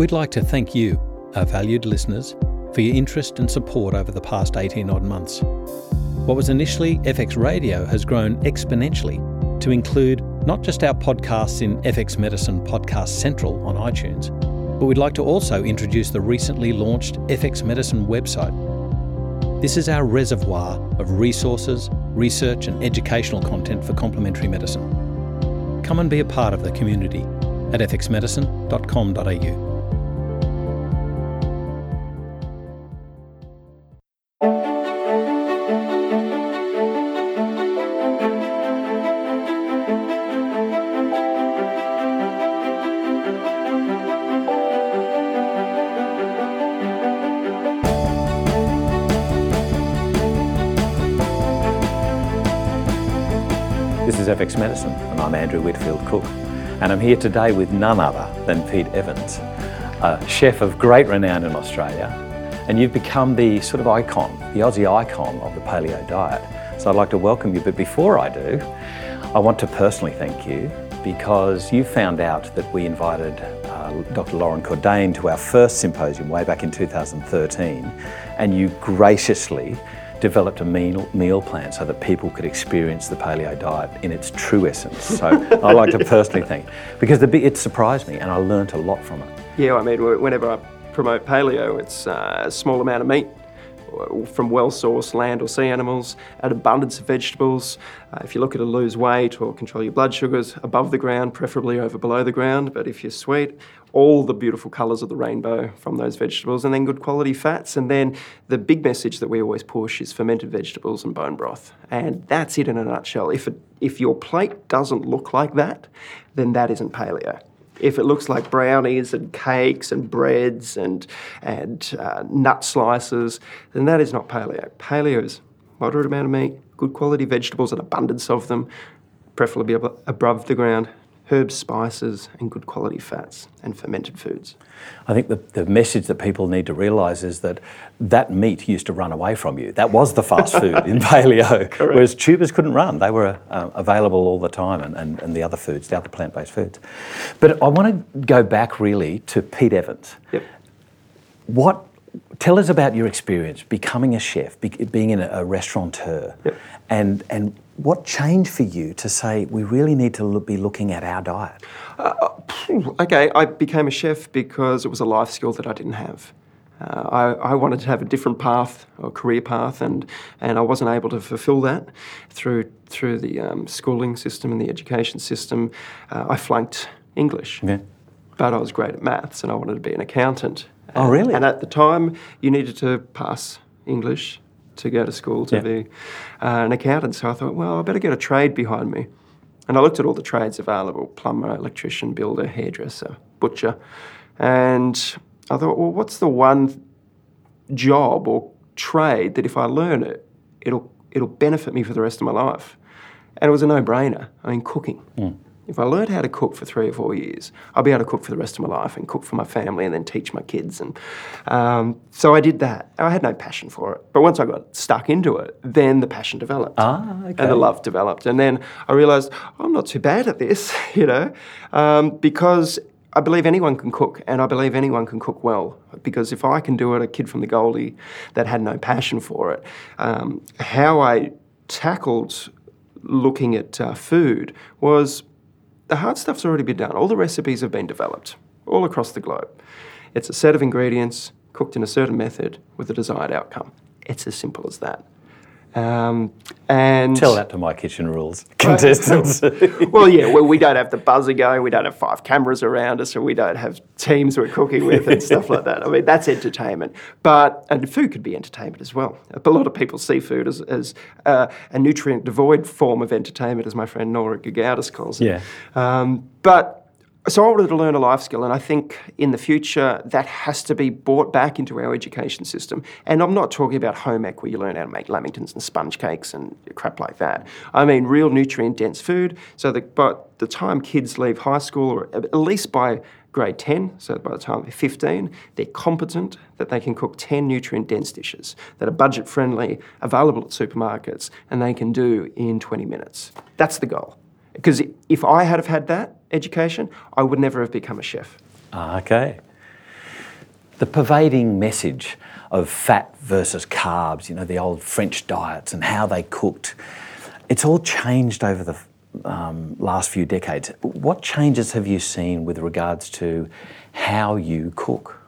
We'd like to thank you, our valued listeners, for your interest and support over the past 18 odd months. What was initially FX Radio has grown exponentially to include not just our podcasts in FX Medicine Podcast Central on iTunes, but we'd like to also introduce the recently launched FX Medicine website. This is our reservoir of resources, research, and educational content for complementary medicine. Come and be a part of the community at fxmedicine.com.au. This is FX Medicine, and I'm Andrew Whitfield Cook. And I'm here today with none other than Pete Evans, a chef of great renown in Australia. And you've become the sort of icon, the Aussie icon of the paleo diet. So I'd like to welcome you. But before I do, I want to personally thank you because you found out that we invited Dr. Loren Cordain to our first symposium way back in 2013, and you graciously developed a meal, meal plan so that people could experience the paleo diet in its true essence. So I'd like to personally thank because the, it surprised me and I learnt a lot from it. Yeah, I mean, whenever I promote paleo, it's uh, a small amount of meat from well sourced land or sea animals, an abundance of vegetables. Uh, if you're looking to lose weight or control your blood sugars, above the ground, preferably over below the ground. But if you're sweet, all the beautiful colours of the rainbow from those vegetables, and then good quality fats. And then the big message that we always push is fermented vegetables and bone broth. And that's it in a nutshell. If, it, if your plate doesn't look like that, then that isn't paleo if it looks like brownies and cakes and breads and and uh, nut slices, then that is not paleo. Paleo is moderate amount of meat, good quality vegetables, an abundance of them, preferably ab- above the ground, herbs, spices, and good quality fats and fermented foods. I think the, the message that people need to realise is that that meat used to run away from you. That was the fast food in paleo, Correct. whereas tubers couldn't run. They were uh, available all the time and, and, and the other foods, the other plant based foods. But I want to go back really to Pete Evans. Yep. What, tell us about your experience becoming a chef, be, being in a, a restaurateur, Yep. and, and what changed for you to say we really need to look, be looking at our diet? Okay, I became a chef because it was a life skill that I didn't have. Uh, I, I wanted to have a different path or career path, and, and I wasn't able to fulfil that through through the um, schooling system and the education system. Uh, I flunked English, Yeah. but I was great at maths, and I wanted to be an accountant. Oh, really? And at the time, you needed to pass English to go to school to Yeah. be uh, an accountant. So I thought, well, I better get a trade behind me. And I looked at all the trades available plumber, electrician, builder, hairdresser, butcher. And I thought, well, what's the one job or trade that if I learn it, it'll, it'll benefit me for the rest of my life? And it was a no brainer. I mean, cooking. If I learned how to cook for three or four years, I'll be able to cook for the rest of my life and cook for my family and then teach my kids. And um, so I did that. I had no passion for it. But once I got stuck into it, then the passion developed. Ah, okay. And the love developed. And then I realised I'm not too bad at this, you know, um, because I believe anyone can cook and I believe anyone can cook well. Because if I can do it, a kid from the Goldie that had no passion for it, um, how I tackled looking at uh, food was the hard stuff's already been done. All the recipes have been developed all across the globe. It's a set of ingredients cooked in a certain method with a desired outcome. It's as simple as that. Um, and Tell that to my kitchen rules contestants. well, yeah, well, we don't have the buzzer going, we don't have five cameras around us, or we don't have teams we're cooking with and stuff like that. I mean, that's entertainment. But, and food could be entertainment as well. But a lot of people see food as, as uh, a nutrient devoid form of entertainment, as my friend Nora Gedgaudas calls it. Yeah. Um, but so I wanted to learn a life skill, and I think in the future that has to be brought back into our education system. And I'm not talking about home ec where you learn how to make lamingtons and sponge cakes and crap like that. I mean real nutrient dense food, so that by the time kids leave high school, or at least by grade 10, so by the time they're 15, they're competent that they can cook 10 nutrient dense dishes that are budget friendly, available at supermarkets, and they can do in 20 minutes. That's the goal. Because if I had have had that education, I would never have become a chef. Ah, okay. the pervading message of fat versus carbs, you know, the old French diets and how they cooked, it's all changed over the um, last few decades. What changes have you seen with regards to how you cook?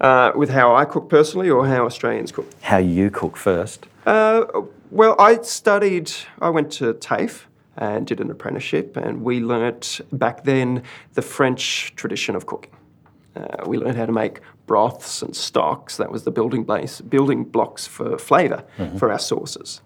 Uh, with how I cook personally or how Australians cook? How you cook first? Uh, well, I studied, I went to TAFE and did an apprenticeship, and we learnt back then the French tradition of cooking. Uh, we learned how to make broths and stocks. That was the building base, building blocks for flavor mm-hmm. for our sauces.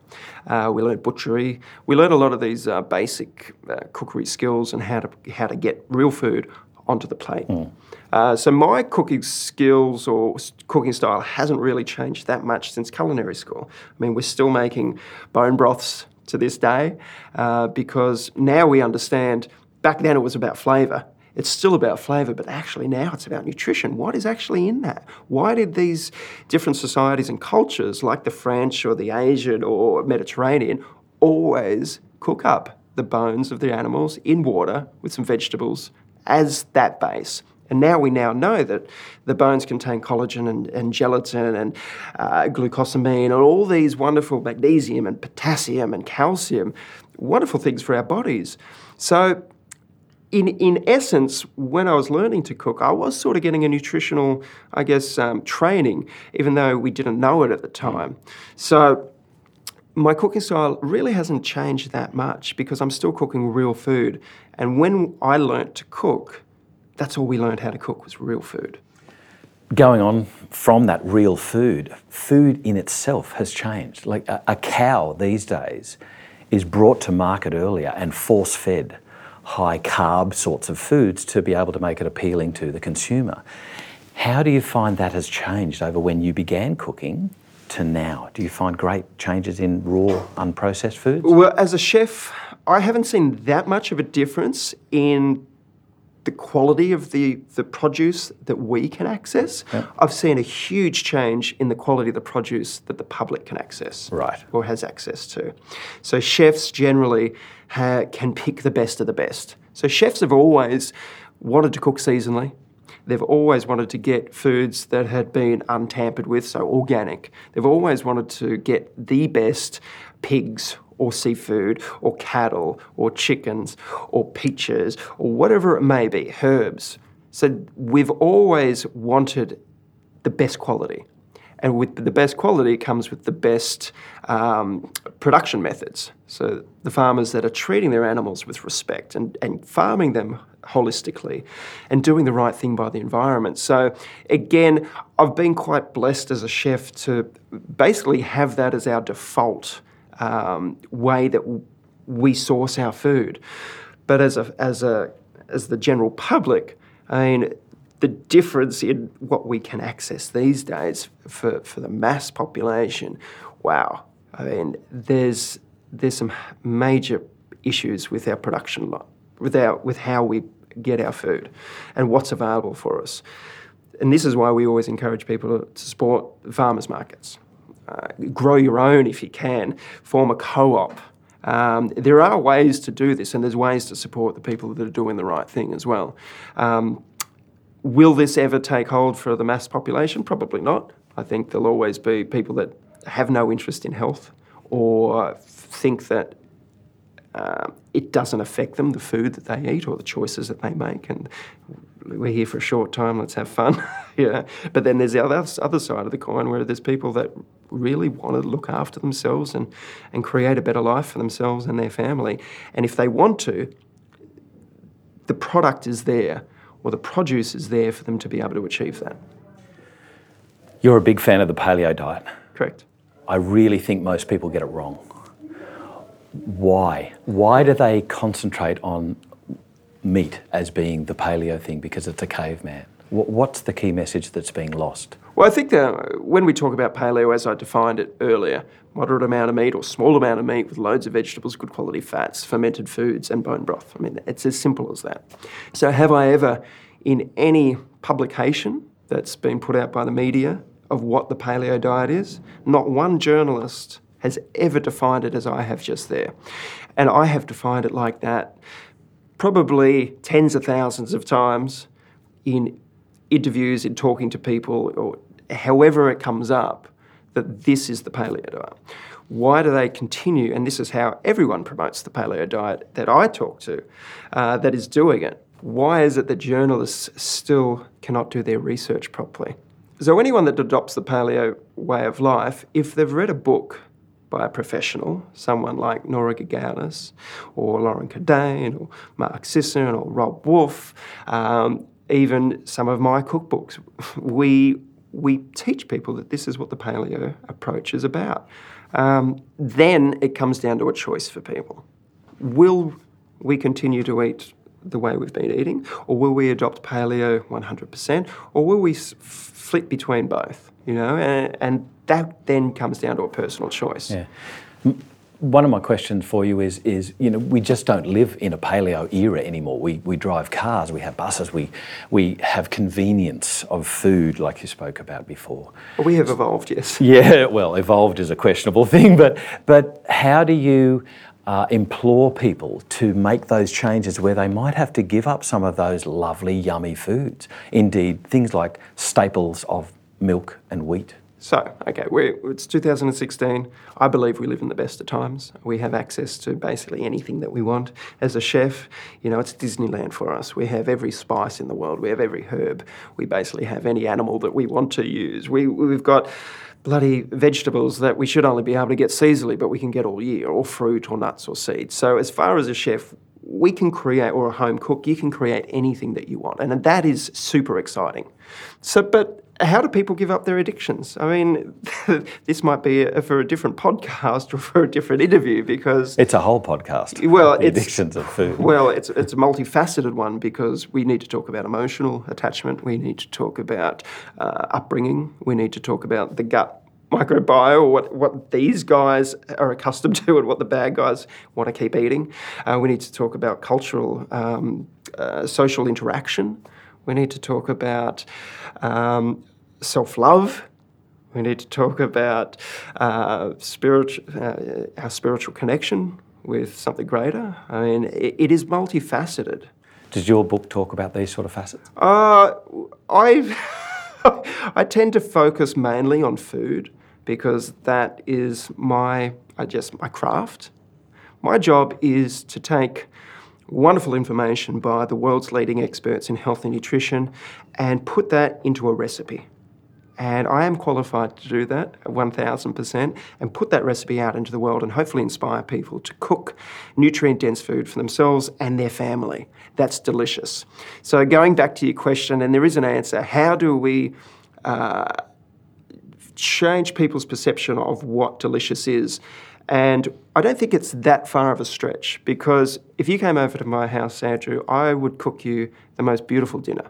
Uh, we learned butchery. We learned a lot of these uh, basic uh, cookery skills and how to how to get real food onto the plate. Mm. Uh, so my cooking skills or cooking style hasn't really changed that much since culinary school. I mean, we're still making bone broths to this day uh, because now we understand. Back then, it was about flavour it's still about flavour, but actually now it's about nutrition. What is actually in that? Why did these different societies and cultures, like the French or the Asian or Mediterranean, always cook up the bones of the animals in water with some vegetables as that base? And now we now know that the bones contain collagen and, and gelatin and uh, glucosamine and all these wonderful magnesium and potassium and calcium, wonderful things for our bodies. So in, in essence, when I was learning to cook, I was sort of getting a nutritional, I guess, um, training, even though we didn't know it at the time. So my cooking style really hasn't changed that much because I'm still cooking real food. And when I learnt to cook, that's all we learned how to cook was real food. Going on from that real food, food in itself has changed. Like a, a cow these days is brought to market earlier and force fed high carb sorts of foods to be able to make it appealing to the consumer. How do you find that has changed over when you began cooking to now? Do you find great changes in raw, unprocessed foods? Well, as a chef, I haven't seen that much of a difference in the quality of the, the produce that we can access. Yeah. I've seen a huge change in the quality of the produce that the public can access. Right. Or has access to. So chefs generally ha- can pick the best of the best. So chefs have always wanted to cook seasonally. They've always wanted to get foods that had been untampered with, so organic. They've always wanted to get the best pigs or seafood or cattle or chickens or peaches or whatever it may be, herbs. So we've always wanted the best quality. And with the best quality comes with the best um, production methods. So the farmers that are treating their animals with respect and, and farming them holistically and doing the right thing by the environment. So again, I've been quite blessed as a chef to basically have that as our default um, way that we source our food. But as a, as a as the general public, I mean, the difference in what we can access these days for, for the mass population, wow. I mean, there's there's some major issues with our production line, with our with how we get our food, and what's available for us. And this is why we always encourage people to support farmers markets. Uh, grow your own if you can. Form a co-op. Um, there are ways to do this, and there's ways to support the people that are doing the right thing as well. Um, Will this ever take hold for the mass population? Probably not. I think there'll always be people that have no interest in health or think that uh, it doesn't affect them, the food that they eat or the choices that they make. And we're here for a short time, let's have fun. yeah. But then there's the other, other side of the coin where there's people that really want to look after themselves and, and create a better life for themselves and their family. And if they want to, the product is there or the produce is there for them to be able to achieve that. You're a big fan of the paleo diet. Correct. I really think most people get it wrong. Why? Why do they concentrate on meat as being the paleo thing because it's a caveman? What's the key message that's being lost? Well, I think that when we talk about paleo, as I defined it earlier, moderate amount of meat or small amount of meat with loads of vegetables, good quality fats, fermented foods, and bone broth. I mean, it's as simple as that. So, have I ever, in any publication that's been put out by the media of what the paleo diet is, not one journalist has ever defined it as I have just there. And I have defined it like that probably tens of thousands of times in interviews, in talking to people, or however it comes up, that this is the paleo diet. Why do they continue? And this is how everyone promotes the paleo diet that I talk to uh, that is doing it. Why is it that journalists still cannot do their research properly? So, anyone that adopts the paleo way of life, if they've read a book by a professional, someone like Nora Gedgaudas or Loren Cordain or Mark Sisson or Robb Wolf, um, even some of my cookbooks, we we teach people that this is what the paleo approach is about. Um, then it comes down to a choice for people. Will we continue to eat the way we've been eating, or will we adopt paleo 100%, or will we flip between both? You know, and, and that then comes down to a personal choice. Yeah one of my questions for you is, is you know, we just don't live in a paleo era anymore. We, we drive cars, we have buses, we, we have convenience of food, like you spoke about before. We have evolved, yes. Yeah, well, evolved is a questionable thing, but, but how do you uh, implore people to make those changes where they might have to give up some of those lovely, yummy foods? Indeed, things like staples of milk and wheat. So, okay, it's 2016. I believe we live in the best of times. We have access to basically anything that we want. As a chef, you know, it's Disneyland for us. We have every spice in the world, we have every herb, we basically have any animal that we want to use. We, we've got bloody vegetables that we should only be able to get seasonally, but we can get all year, or fruit, or nuts, or seeds. So, as far as a chef, we can create, or a home cook, you can create anything that you want. And that is super exciting. So, but how do people give up their addictions? I mean, this might be a, for a different podcast or for a different interview because it's a whole podcast. Well, the addictions of food. Well, it's it's a multifaceted one because we need to talk about emotional attachment. We need to talk about uh, upbringing. We need to talk about the gut microbiome, what, what these guys are accustomed to and what the bad guys want to keep eating. Uh, we need to talk about cultural, um, uh, social interaction. We need to talk about um, self love. We need to talk about uh, spiritual, uh, our spiritual connection with something greater. I mean, it, it is multifaceted. Does your book talk about these sort of facets? Uh, I I tend to focus mainly on food because that is my, I guess, my craft. My job is to take wonderful information by the world's leading experts in health and nutrition and put that into a recipe. And I am qualified to do that 1000% and put that recipe out into the world and hopefully inspire people to cook nutrient dense food for themselves and their family. That's delicious. So, going back to your question, and there is an answer how do we uh, change people's perception of what delicious is? And I don't think it's that far of a stretch because if you came over to my house, Andrew, I would cook you the most beautiful dinner,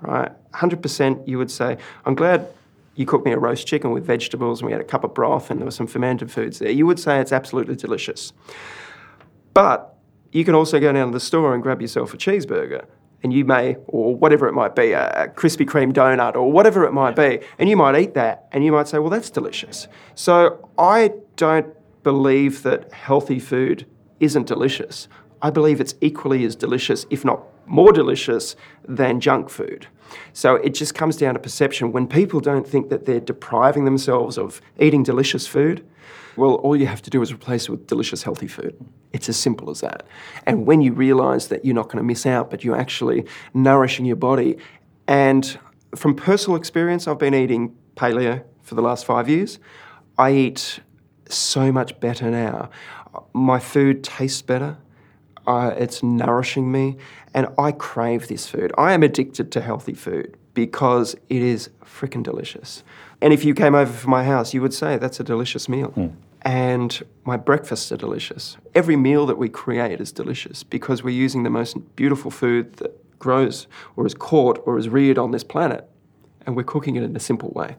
right? 100% you would say, I'm glad you cooked me a roast chicken with vegetables and we had a cup of broth and there were some fermented foods there. You would say it's absolutely delicious. But you can also go down to the store and grab yourself a cheeseburger and you may, or whatever it might be, a Krispy Kreme donut or whatever it might be, and you might eat that and you might say, well, that's delicious. So I don't believe that healthy food isn't delicious. I believe it's equally as delicious, if not more delicious, than junk food. So it just comes down to perception. When people don't think that they're depriving themselves of eating delicious food, well, all you have to do is replace it with delicious, healthy food. It's as simple as that. And when you realize that you're not going to miss out, but you're actually nourishing your body, and from personal experience, I've been eating paleo for the last five years. I eat so much better now. My food tastes better. Uh, it's nourishing me, and I crave this food. I am addicted to healthy food because it is freaking delicious. And if you came over from my house, you would say that's a delicious meal. Mm. And my breakfasts are delicious. Every meal that we create is delicious because we're using the most beautiful food that grows or is caught or is reared on this planet, and we're cooking it in a simple way.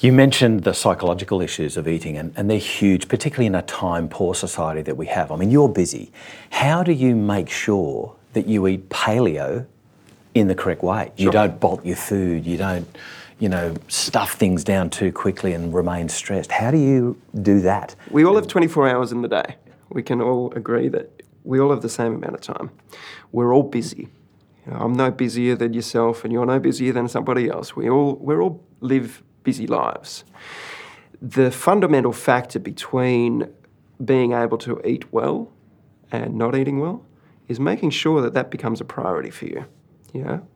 You mentioned the psychological issues of eating, and, and they're huge, particularly in a time poor society that we have. I mean, you're busy. How do you make sure that you eat paleo in the correct way? Sure. You don't bolt your food, you don't, you know, stuff things down too quickly and remain stressed. How do you do that? We all have 24 hours in the day. We can all agree that we all have the same amount of time. We're all busy. You know, I'm no busier than yourself, and you're no busier than somebody else. We all we all live busy lives. The fundamental factor between being able to eat well and not eating well is making sure that that becomes a priority for you. Know,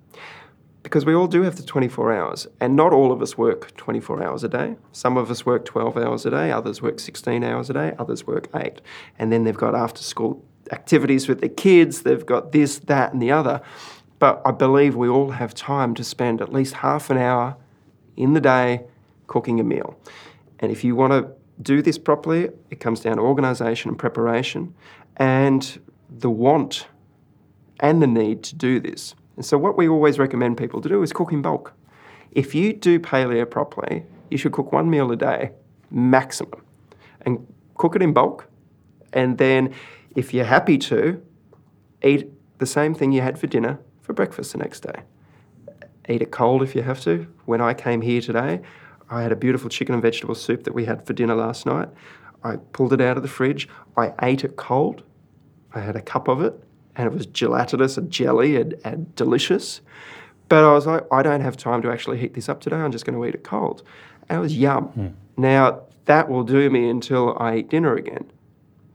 because we all do have the 24 hours, and not all of us work 24 hours a day. Some of us work 12 hours a day, others work 16 hours a day, others work eight. And then they've got after school activities with their kids, they've got this, that, and the other. But I believe we all have time to spend at least half an hour in the day cooking a meal. And if you want to do this properly, it comes down to organisation and preparation and the want and the need to do this. And so, what we always recommend people to do is cook in bulk. If you do paleo properly, you should cook one meal a day, maximum, and cook it in bulk. And then, if you're happy to, eat the same thing you had for dinner for breakfast the next day. Eat it cold if you have to. When I came here today, I had a beautiful chicken and vegetable soup that we had for dinner last night. I pulled it out of the fridge. I ate it cold. I had a cup of it and it was gelatinous and jelly and, and delicious. But I was like, I don't have time to actually heat this up today. I'm just going to eat it cold. And it was yum. Mm. Now, that will do me until I eat dinner again.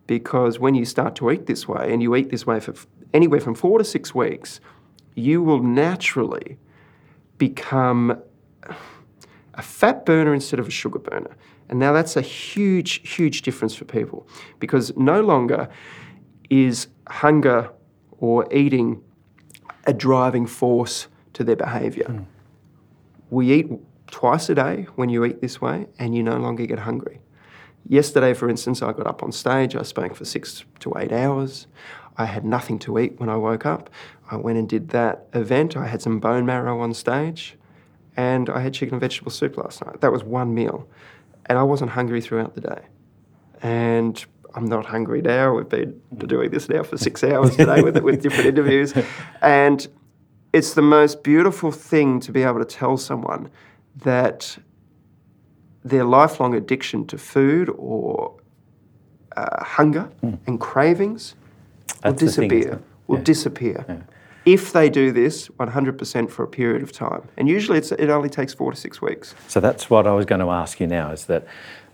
Because when you start to eat this way, and you eat this way for anywhere from four to six weeks, you will naturally become a fat burner instead of a sugar burner. And now that's a huge, huge difference for people because no longer is hunger or eating a driving force to their behaviour. Mm. We eat twice a day when you eat this way, and you no longer get hungry. Yesterday, for instance, I got up on stage, I spoke for six to eight hours. I had nothing to eat when I woke up. I went and did that event. I had some bone marrow on stage, and I had chicken and vegetable soup last night. That was one meal. And I wasn't hungry throughout the day. And I'm not hungry now. We've been doing this now for six hours today with, with different interviews. And it's the most beautiful thing to be able to tell someone that their lifelong addiction to food or uh, hunger mm. and cravings will disappear. Thing, will yeah. disappear. Yeah. If they do this 100% for a period of time, and usually it only takes four to six weeks. So that's what I was going to ask you now: is that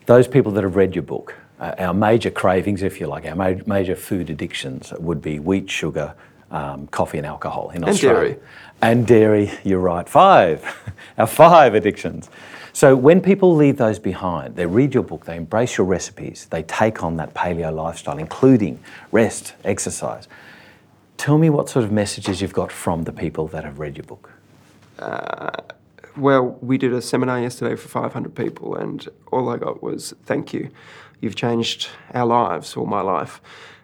those people that have read your book, uh, our major cravings, if you like, our ma- major food addictions would be wheat, sugar, um, coffee, and alcohol in and Australia. Dairy. And dairy, you're right. Five. our five addictions. So when people leave those behind, they read your book, they embrace your recipes, they take on that paleo lifestyle, including rest, exercise. Tell me what sort of messages you've got from the people that have read your book. Uh, well, we did a seminar yesterday for 500 people, and all I got was thank you. You've changed our lives, all my life.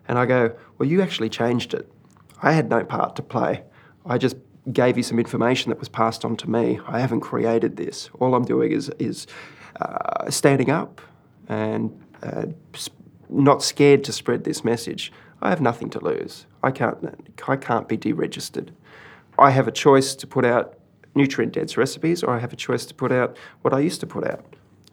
And I go, Well, you actually changed it. I had no part to play. I just gave you some information that was passed on to me. I haven't created this. All I'm doing is, is uh, standing up and uh, not scared to spread this message. I have nothing to lose. I can't, I can't be deregistered. I have a choice to put out nutrient dense recipes, or I have a choice to put out what I used to put out.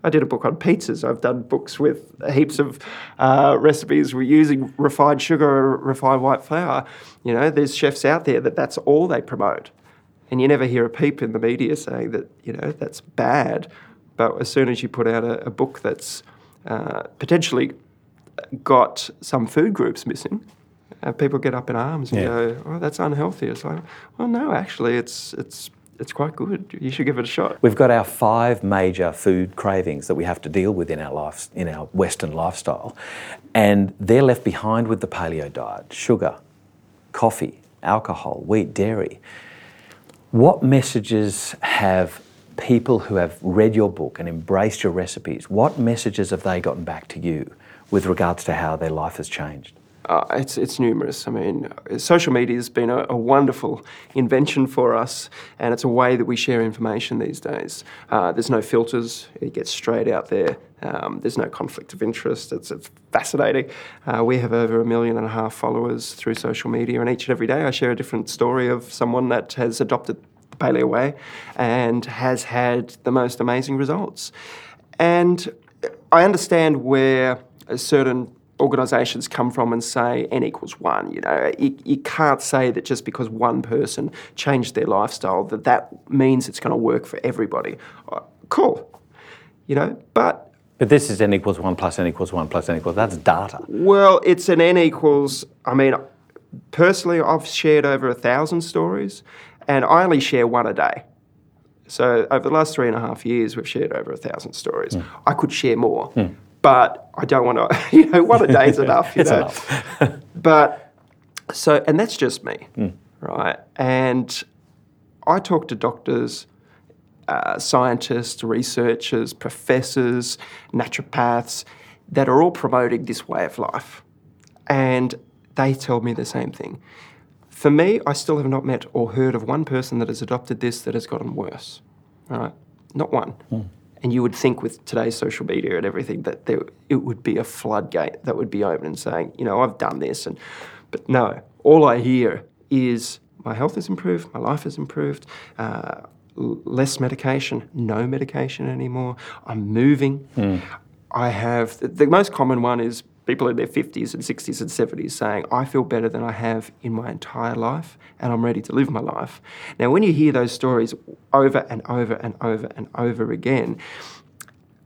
I did a book on pizzas. I've done books with heaps of uh, recipes using refined sugar or refined white flour. You know, there's chefs out there that that's all they promote. And you never hear a peep in the media saying that, you know, that's bad. But as soon as you put out a, a book that's uh, potentially got some food groups missing, uh, people get up in arms and yeah. go, "Oh, that's unhealthy." It's like, well, no, actually, it's it's it's quite good. You should give it a shot. We've got our five major food cravings that we have to deal with in our life, in our Western lifestyle, and they're left behind with the paleo diet: sugar, coffee, alcohol, wheat, dairy. What messages have people who have read your book and embraced your recipes? What messages have they gotten back to you with regards to how their life has changed? Uh, it's, it's numerous. I mean, social media has been a, a, wonderful invention for us, and it's a way that we share information these days. Uh, there's no filters, it gets straight out there. Um, there's no conflict of interest. It's, it's fascinating. Uh, we have over a million and a half followers through social media, and each and every day I share a different story of someone that has adopted the paleo way and has had the most amazing results. And I understand where a certain organisations come from and say n equals one. You know, you, you can't say that just because one person changed their lifestyle that that means it's going to work for everybody. Uh, cool, you know, but But this is n equals 1 plus n equals 1 plus n equals, that's data. well, it's an n equals. I mean, personally, I've shared over a thousand stories, and I only share one a day. So over the last three and a half years, we've shared over a thousand stories. I could share more, but I don't want to. You know, one a day is enough. You know? enough. But so, and that's just me, right? And I talk to doctors, uh, scientists, researchers, professors, naturopaths that are all promoting this way of life. And they tell me the same thing. For me, I still have not met or heard of one person that has adopted this that has gotten worse. Right? Not one. And you would think with today's social media and everything that there, it would be a floodgate that would be open and saying, you know, I've done this. And, but no, all I hear is my health has improved, my life has improved, uh, less medication, no medication anymore. I'm moving. I have the most common one is people in their 50s and 60s and 70s saying, I feel better than I have in my entire life and I'm ready to live my life. Now, when you hear those stories over and over and over and over again,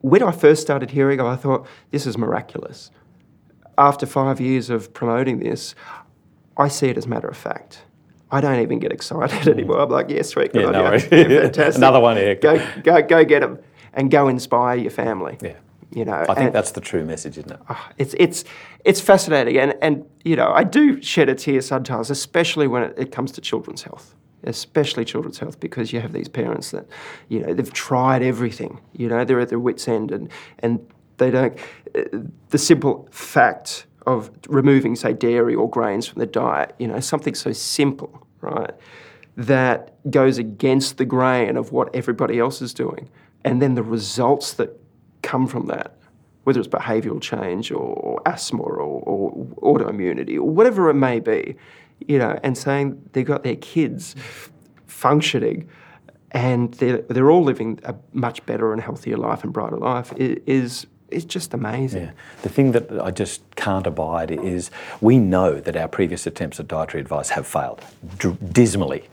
when I first started hearing them, I thought, this is miraculous. After five years of promoting this, I see it as matter of fact. I don't even get excited anymore. I'm like, yes, yeah, sweet, good Yeah, no. Yeah, fantastic. Another one here. Go, go, go get them and go inspire your family. Yeah. You know, I think that's the true message, isn't it? it's it's it's fascinating, and and you know I do shed a tear sometimes, especially when it, it comes to children's health, especially children's health, because you have these parents that, you know, they've tried everything, you know, they're at their wits' end, and and they don't. uh, The simple fact of removing, say, dairy or grains from the diet, you know, something so simple, right, that goes against the grain of what everybody else is doing, and then the results that come from that whether it's behavioural change or asthma or, or autoimmunity or whatever it may be, you know, and saying they've got their kids functioning and they're, they're all living a much better and healthier life and brighter life is, is just amazing. Yeah. The thing that I just can't abide is we know that our previous attempts at dietary advice have failed d- dismally.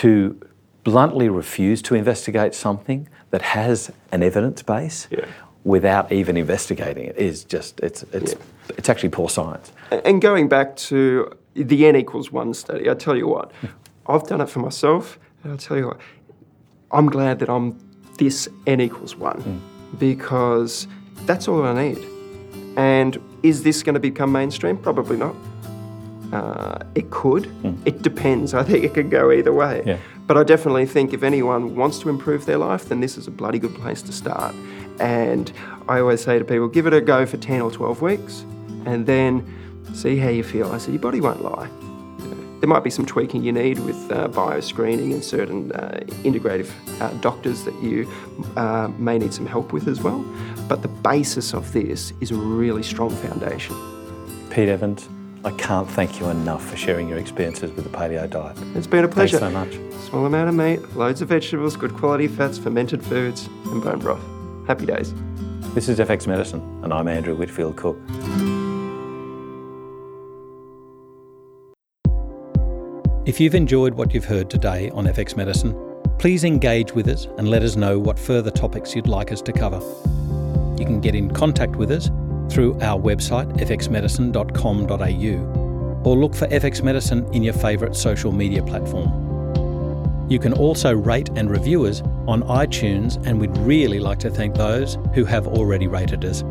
To bluntly refuse to investigate something that has an evidence base Yeah. without even investigating it is just it's it's it's actually poor science. And going back to the n equals one study, I tell you what, I've done it for myself, and I'll tell you what, I'm glad that I'm this n equals one because that's all I need. And is this going to become mainstream? Probably not. Uh, it could. It depends. I think it could go either way. Yeah. But I definitely think if anyone wants to improve their life, then this is a bloody good place to start. And I always say to people, give it a go for 10 or 12 weeks and then see how you feel. I said, your body won't lie. There might be some tweaking you need with uh, bioscreening and certain uh, integrative uh, doctors that you uh, may need some help with as well. But the basis of this is a really strong foundation. Pete Evans, I can't thank you enough for sharing your experiences with the paleo diet. It's been a pleasure. Thanks so much. Small amount of meat, loads of vegetables, good quality fats, fermented foods, and bone broth. Happy days. This is FX Medicine, and I'm Andrew Whitfield Cook. If you've enjoyed what you've heard today on FX Medicine, please engage with us and let us know what further topics you'd like us to cover. You can get in contact with us through our website fxmedicine.com.au or look for FX Medicine in your favourite social media platform. You can also rate and review us on iTunes, and we'd really like to thank those who have already rated us.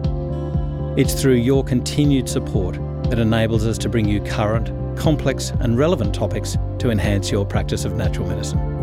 It's through your continued support that enables us to bring you current, complex, and relevant topics to enhance your practice of natural medicine.